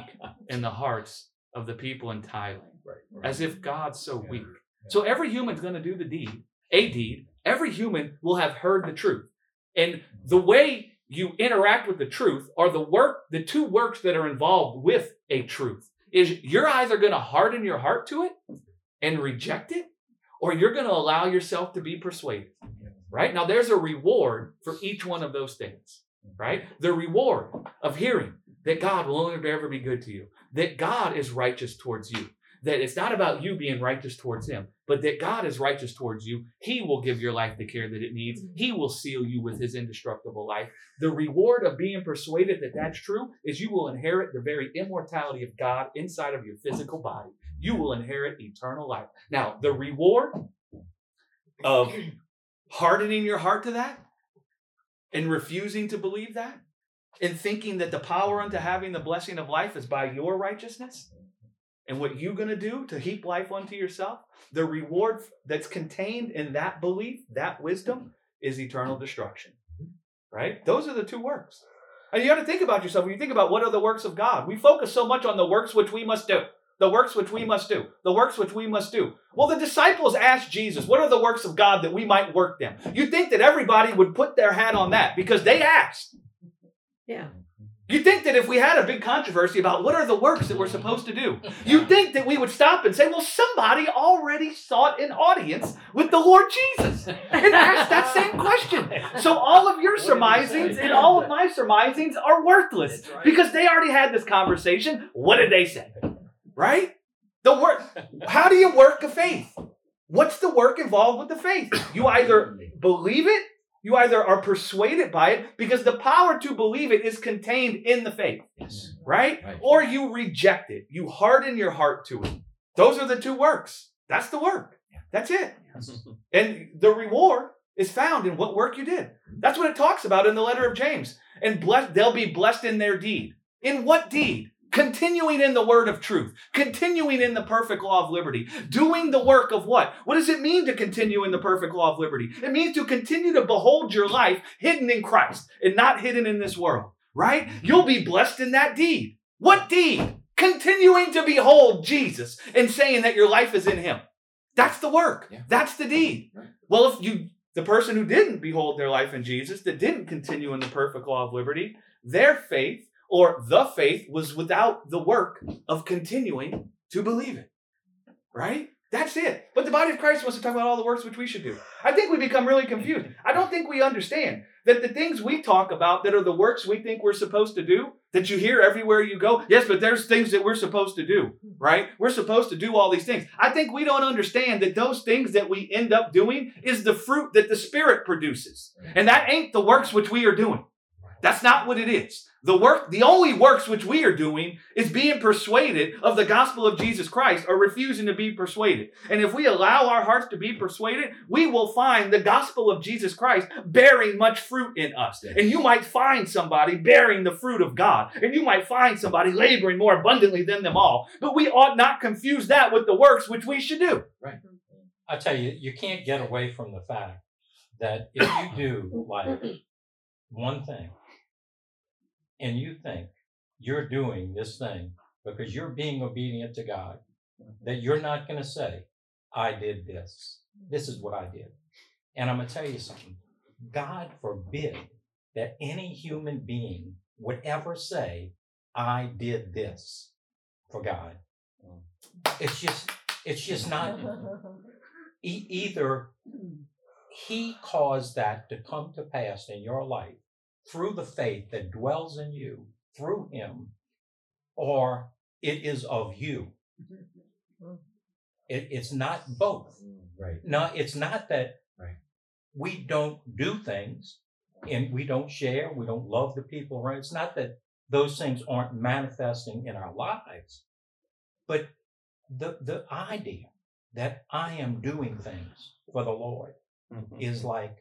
in the hearts of the people in Thailand. Right. As if God's so weak. So every human's going to do the deed, a deed. Every human will have heard the truth. And the way you interact with the truth are the work, the two works that are involved with a truth is you're either going to harden your heart to it and reject it, or you're going to allow yourself to be persuaded. Right? Now, there's a reward for each one of those things. Right? The reward of hearing that God will only ever be good to you, that God is righteous towards you, that it's not about you being righteous towards Him, but that God is righteous towards you. He will give your life the care that it needs. Mm-hmm. He will seal you with His indestructible life. The reward of being persuaded that that's true is you will inherit the very immortality of God inside of your physical body. You will inherit eternal life. Now, the reward of hardening your heart to that and refusing to believe that and thinking that the power unto having the blessing of life is by your righteousness and what you're going to do to heap life unto yourself, the reward that's contained in that belief, that wisdom, is eternal destruction. Right? Those are the two works. And you got to think about yourself when you think about what are the works of God. We focus so much on the works which we must do. The works which we must do. The works which we must do. Well, the disciples asked Jesus, What are the works of God that we might work them? You'd think that everybody would put their hat on that because they asked. Yeah. You'd think that if we had a big controversy about what are the works that we're supposed to do, you'd think that we would stop and say, well, somebody already sought an audience with the Lord Jesus and asked that same question. So all of your surmisings and all of my surmisings are worthless because they already had this conversation. What did they say? Right? The work. How do you work a faith? What's the work involved with the faith? You either believe it you either are persuaded by it because the power to believe it is contained in the faith, Yes. right? Right. Or you reject it. You harden your heart to it. Those are the two works. That's the work. That's it. And the reward is found in what work you did. Mm-hmm. That's what it talks about in the letter of James. And blessed, they'll be blessed in their deed. In what deed? Continuing in the word of truth, continuing in the perfect law of liberty, doing the work of what? What does it mean to continue in the perfect law of liberty? It means to continue to behold your life hidden in Christ and not hidden in this world, right? You'll be blessed in that deed. What deed? Continuing to behold Jesus and saying that your life is in Him. That's the work. Yeah. That's the deed. Right. Well, if you, the person who didn't behold their life in Jesus, that didn't continue in the perfect law of liberty, their faith or the faith was without the work of continuing to believe it. Right? That's it. But the body of Christ wants to talk about all the works which we should do. I think we become really confused. I don't think we understand that the things we talk about that are the works we think we're supposed to do, that you hear everywhere you go, yes, but there's things that we're supposed to do, right? We're supposed to do all these things. I think we don't understand that those things that we end up doing is the fruit that the Spirit produces. And that ain't the works which we are doing. That's not what it is. The work, the only works which we are doing is being persuaded of the gospel of Jesus Christ or refusing to be persuaded. And if we allow our hearts to be persuaded, we will find the gospel of Jesus Christ bearing much fruit in us. And you might find somebody bearing the fruit of God. And you might find somebody laboring more abundantly than them all. But we ought not confuse that with the works which we should do. Right. I tell you, you can't get away from the fact that if you do like one thing and you think you're doing this thing because you're being obedient to God, that you're not going to say, I did this. This is what I did. And I'm going to tell you something. God forbid that any human being would ever say, I did this for God. It's just, it's just not e- either he caused that to come to pass in your life through the faith that dwells in you through him or it is of you it, it's not both Right. no it's not that Right. we don't do things and we don't share we don't love the people around it's not that those things aren't manifesting in our lives but the the idea that I am doing things for the Lord mm-hmm. is like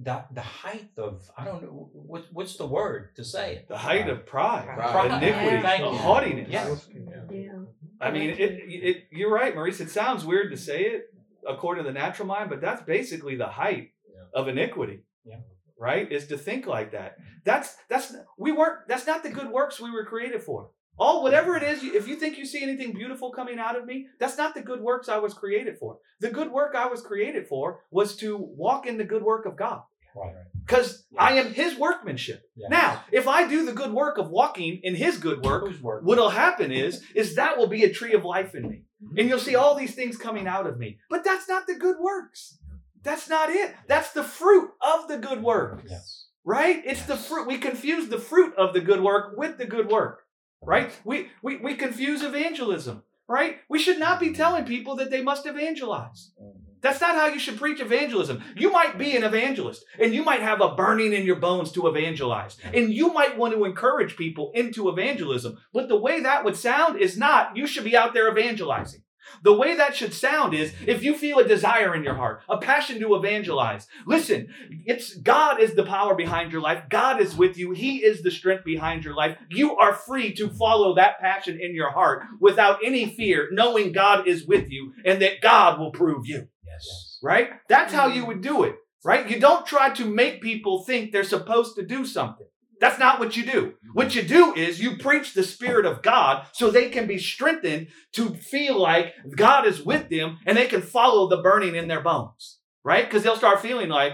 the the height of I don't know what what's the word to say it. The height of pride, Pride. iniquity, Thank the haughtiness. Yes. Yeah. I mean, it, it, you're right, Maurice. It sounds weird to say it according to the natural mind, but that's basically the height of iniquity. Yeah. Right? Is to think like that. That's that's we weren't that's not the good works we were created for. Oh, all whatever it is, if you think you see anything beautiful coming out of me, that's not the good works I was created for. The good work I was created for was to walk in the good work of God. Right. Because I am his workmanship. Yeah. Now, if I do the good work of walking in his good work, word? what'll happen is is that will be a tree of life in me and you'll see all these things coming out of me but that's not the good works that's not it that's the fruit of the good work Yes. right it's the fruit we confuse the fruit of the good work with the good work right we we, we confuse evangelism right we should not be mm-hmm. telling people that they must evangelize mm-hmm. that's not how you should preach evangelism. You might be an evangelist and you might have a burning in your bones to evangelize. Mm-hmm. And you might want to encourage people into evangelism. But the way that would sound is not, you should be out there evangelizing. The way that should sound is if you feel a desire in your heart, a passion to evangelize. Listen, it's God is the power behind your life. God is with you. He is the strength behind your life. You are free to follow that passion in your heart without any fear, knowing God is with you and that God will prove you Yes. right? That's how you mm-hmm. would do it, right? You don't try to make people think they're supposed to do something. That's not what you do. Mm-hmm. What you do is you preach the Spirit of God so they can be strengthened to feel like God is with them and they can follow the burning in their bones, right? Because they'll start feeling like,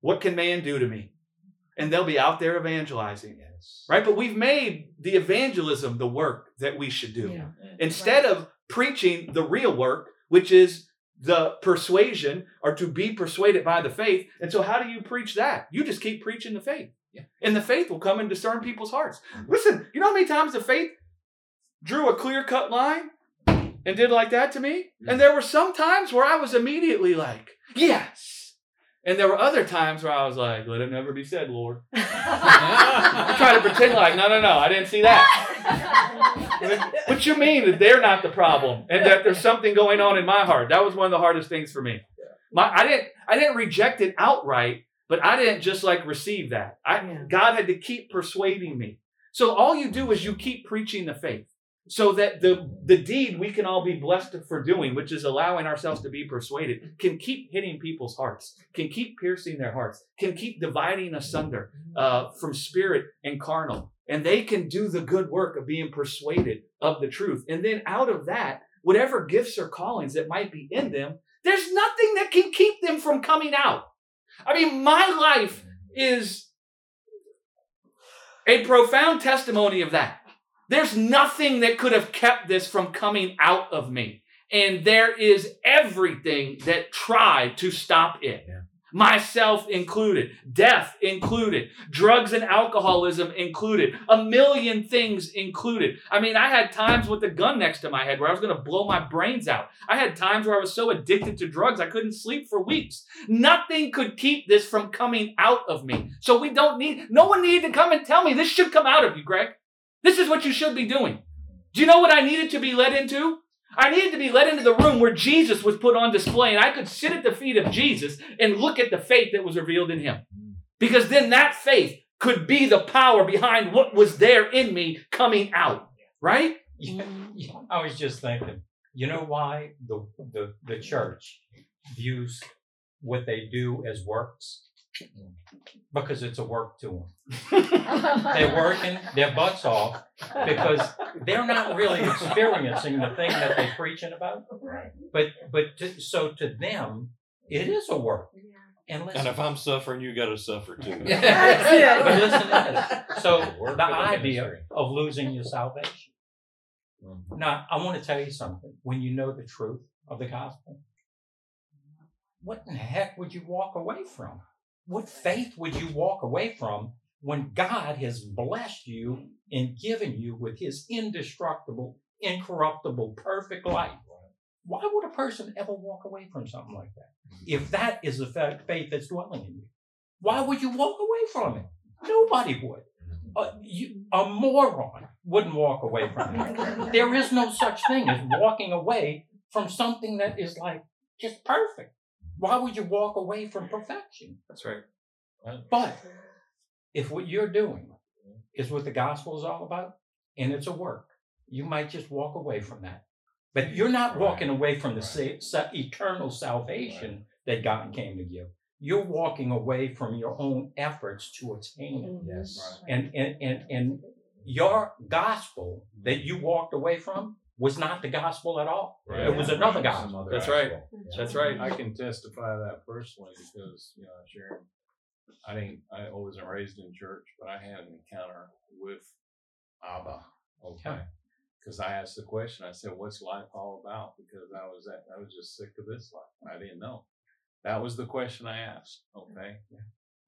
what can man do to me? And they'll be out there evangelizing, Yes. right? But we've made the evangelism the work that we should do Yeah. instead of preaching the real work, which is the persuasion or to be persuaded by the faith. And so, how do you preach that? You just keep preaching the faith. And the faith will come and discern people's hearts. Mm-hmm. Listen, you know how many times the faith drew a clear cut line and did like that to me? Mm-hmm. And there were some times where I was immediately like, yes. And there were other times where I was like, let it never be said, Lord. I'm trying to pretend like, no, no, no, I didn't see that. What you mean that they're not the problem and that there's something going on in my heart? That was one of the hardest things for me. My, I didn't, I didn't reject it outright, but I didn't just like receive that. I, Yeah. God had to keep persuading me. So all you do is you keep preaching the faith, so that the the deed we can all be blessed for doing, which is allowing ourselves to be persuaded, can keep hitting people's hearts, can keep piercing their hearts, can keep dividing asunder uh, from spirit and carnal. And they can do the good work of being persuaded of the truth. And then out of that, whatever gifts or callings that might be in them, there's nothing that can keep them from coming out. I mean, my life is a profound testimony of that. There's nothing that could have kept this from coming out of me. And there is everything that tried to stop it. Myself included, death included, drugs and alcoholism included, a million things included. I mean, I had times with a gun next to my head where I was going to blow my brains out. I had times where I was so addicted to drugs I couldn't sleep for weeks. Nothing could keep this from coming out of me. So we don't need, no one needed to come and tell me this should come out of you, Greg. This is what you should be doing. Do you know what I needed to be led into? I needed to be led into the room where Jesus was put on display, and I could sit at the feet of Jesus and look at the faith that was revealed in him. Because then that faith could be the power behind what was there in me coming out, right? Yeah. I was just thinking, you know why the, the the church views what they do as works? Because it's a work to them. They're working their butts off because they're not really experiencing the thing that they're preaching about. Right. But but to, so to them, it is a work. And listen, And if I'm suffering, you got to suffer too. but listen to this. So Work the of the idea ministry. of losing your salvation. Mhm. Now, I want to tell you something. When you know the truth of the gospel, what in the heck would you walk away from? What faith would you walk away from when God has blessed you and given you with his indestructible, incorruptible, perfect life? Why would a person ever walk away from something like that? Mm-hmm. If that is the fa- faith that's dwelling in you, why would you walk away from it? Nobody would. A, you, a moron wouldn't walk away from it. There is no such thing as walking away from something that is like just perfect. Why would you walk away from perfection? That's right. But if what you're doing is what the gospel is all about, and it's a work, you might just walk away from that. But you're not walking away from the sa- sa- eternal salvation that God came to give. You're walking away from your own efforts to attain it. Mm-hmm. Yes. And and and and your gospel that you walked away from was not the gospel at all. Right. It was another Some gospel. other That's right. gospel. That's right. I can testify to that personally because, you know, Sharon, I didn't, I wasn't raised in church, but I had an encounter with Abba. Okay. Because I asked the question, I said, what's life all about? Because I was at, I was just sick of this life. I didn't know. That was the question I asked. Okay.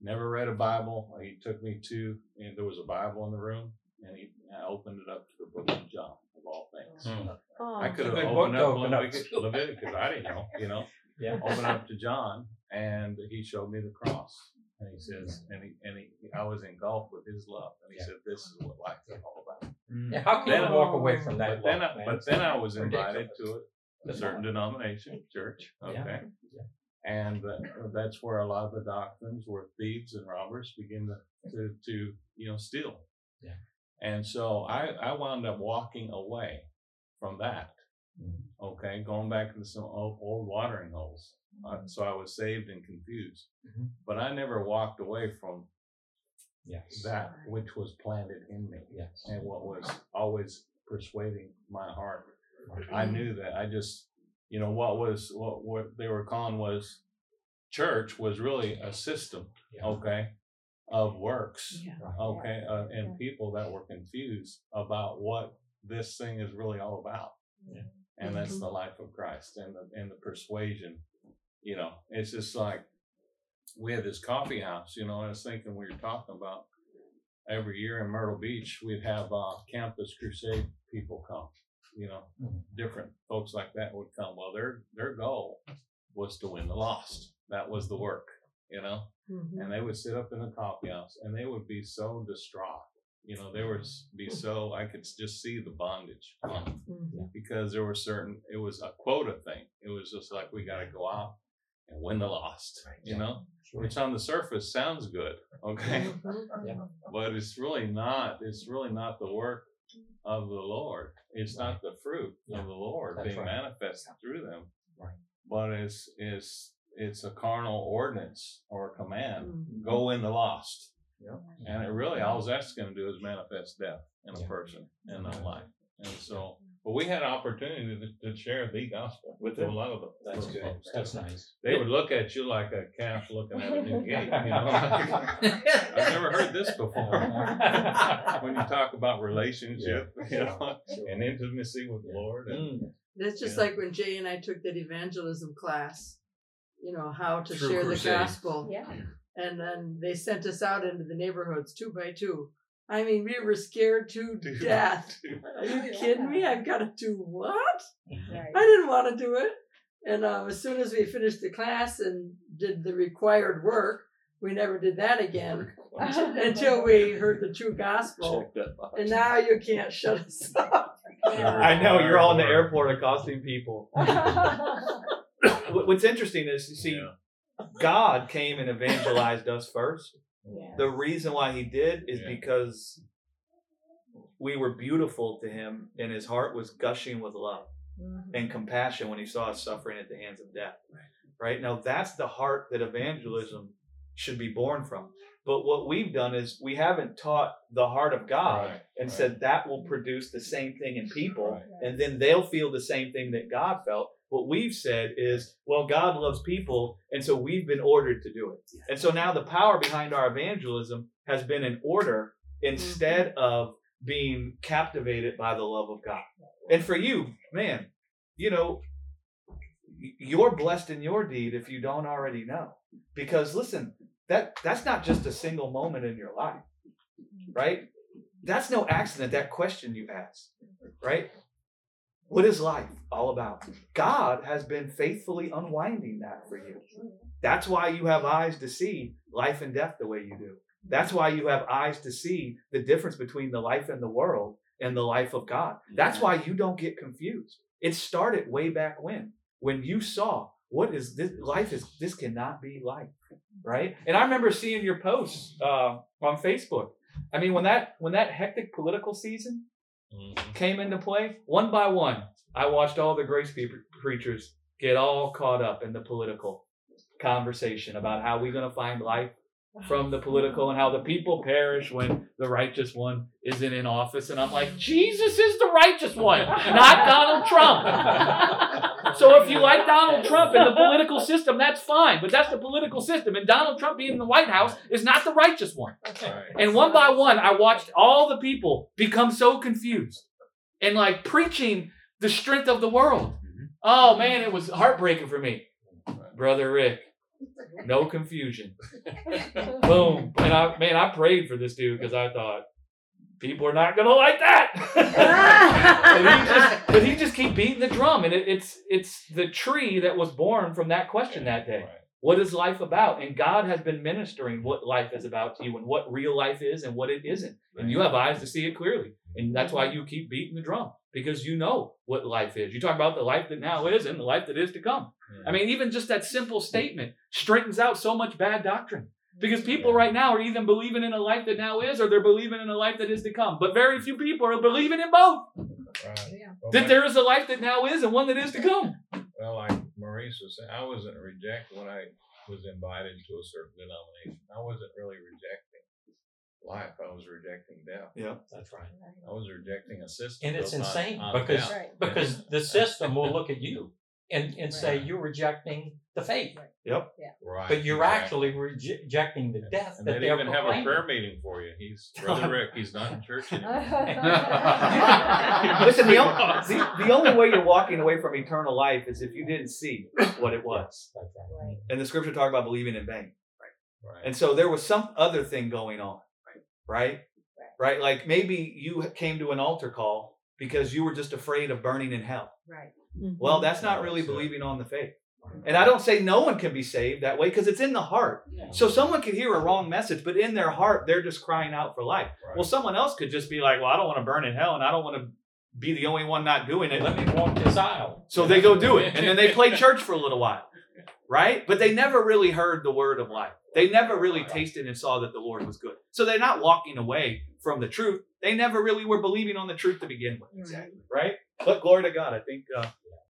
Never read a Bible. He took me to, and there was a Bible in the room, and he I opened it up to the book of John, of all things. Hmm. Oh, I could have good opened book to up open up Leviticus, to. Leviticus, I didn't know, you know, Yeah. open up to John and he showed me the cross. And he says, and he, and he, I was engulfed with his love. And he Yeah. said, this is what life is all about. Yeah, how can you walk away from that? But then, love, I, man? but then I was invited to a, a certain denomination, church, Yeah. okay? Yeah. And uh, that's where a lot of the doctrines where thieves and robbers begin to, to, to you know, steal. Yeah. And so I, I wound up walking away from that Mhm. okay, going back into some old, old watering holes. Uh, so I was saved and confused, Mhm. but I never walked away from Yes. that which was planted in me Yes. and what was always persuading my heart. I knew that. I just, you know, what was what what they were calling was church was really a system, Yeah. okay, of works, Yeah. okay, uh, and Yeah. people that were confused about what this thing is really all about Yeah. and that's the life of Christ and the and the persuasion. You know, it's just like we had this coffee house. You know, I was thinking we were talking about every year in Myrtle Beach we'd have uh, Campus Crusade people come. You know, Mhm. different folks like that would come. Well, their their goal was to win the lost. That was the work. You know, Mhm. and they would sit up in the coffee house and they would be so distraught. You know, they would be so I could just see the bondage on them Mhm. because there were certain it was a quota thing. It was just like we got to go out and win the lost, you know, which on the surface sounds good, okay, Mhm. but it's really not. It's really not the work of the Lord. It's not the fruit Yeah. of the Lord That's being right. manifested through them, Right. but it's it's it's a carnal ordinance or a command. Mhm. Go in the lost. Yeah. And it really, all that's going to do is manifest death in a Yeah. person in their life. And so, but we had an opportunity to, to share the gospel with them. a lot of them. That's good. folks. That's nice. They would look at you like a calf looking at a new gate. You know, I've never heard this before. when you talk about relationship, you know, and intimacy with the Lord, and Mm. That's just Yeah. like when Jay and I took that evangelism class, you know, how to True share crusade. the gospel. Yeah. And then they sent us out into the neighborhoods two by two. I mean, we were scared to Dude. death. Are you kidding me? I've got to do what? Right. I didn't want to do it. And um, as soon as we finished the class and did the required work, we never did that again until we heard the true gospel. Check that box. And now you can't shut us up. I know you're all in the airport accosting people. What- What's interesting is, you see, Yeah. God came and evangelized us first. Yeah. The reason why He did is Yeah. because we were beautiful to Him, and His heart was gushing with love Mhm. and compassion when He saw us suffering at the hands of death. Right now, that's the heart that evangelism should be born from. But what we've done is we haven't taught the heart of God Right, and right. said that will produce the same thing in people Right. and then they'll feel the same thing that God felt. What we've said is, well, God loves people, and so we've been ordered to do it. And so now the power behind our evangelism has been an order instead mm-hmm. of being captivated by the love of God. And for you, man, you know, you're blessed in your deed if you don't already know. Because listen, that that's not just a single moment in your life, right? That's no accident, that question you asked, right? What is life all about? God has been faithfully unwinding that for you. That's why you have eyes to see life and death the way you do. That's why you have eyes to see the difference between the life in the world and the life of God. That's why you don't get confused. It started way back when, when you saw what is this life is this cannot be life, right? And I remember seeing your posts uh, on Facebook. I mean, when that when that hectic political season Mhm. came into play, one by one, I watched all the grace preachers get all caught up in the political conversation about how we're going to find life from the political and how the people perish when the righteous one isn't in office. And I'm like, Jesus is the righteous one, not Donald Trump. So if you like Donald Trump and the political system, that's fine, but that's the political system. And Donald Trump being in the White House is not the righteous one. And one by one, I watched all the people become so confused and like preaching the strength of the world. Mm-hmm. Oh man, it was heartbreaking for me. Brother Rick, no confusion. Boom. And I, man, I prayed for this dude because I thought people are not gonna like that. but, he just, but he just beating the drum, and it, it's it's the tree that was born from that question that day. Right. What is life about? And God has been ministering what life is about to you and what real life is and what it isn't. And you have eyes to see it clearly. And that's why you keep beating the drum because you know what life is. You talk about the life that now is and the life that is to come. I mean, even just that simple statement straightens out so much bad doctrine. Because people right now are either believing in a life that now is or they're believing in a life that is to come. But very few people are believing in both. Right. Yeah. Well, That my- there is a life that now is and one that is to come. Well, like Maurice was saying, I wasn't rejecting when I was invited to a certain denomination. I wasn't really rejecting life. I was rejecting death. Yep. That's right. I was rejecting a system. And it's built on- insane on because. Right. because the system will look at you and, and say you're rejecting the faith, Yep. Right. but you're exactly. actually rejecting the death And that they they're even have a prayer meeting for you. He's brother Rick. He's not in church anymore. Listen, the, only, the, the only way you're walking away from eternal life is if you didn't see what it was. Right. And the scripture talk about believing in vain. Right. right. And so there was some other thing going on, right? Right? Like maybe you came to an altar call because you were just afraid of burning in hell. Right. Mm-hmm. Well, that's not really believing on the faith. And I don't say no one can be saved that way because it's in the heart. So someone could hear a wrong message, but in their heart, they're just crying out for life. Right. Well, someone else could just be like, well, I don't want to burn in hell and I don't want to be the only one not doing it. Let me walk this aisle. So they go do it. And then they play church for a little while, right? But they never really heard the word of life. They never really tasted and saw that the Lord was good. So they're not walking away from the truth. They never really were believing on the truth to begin with, Exactly. right? But glory to God. I think uh,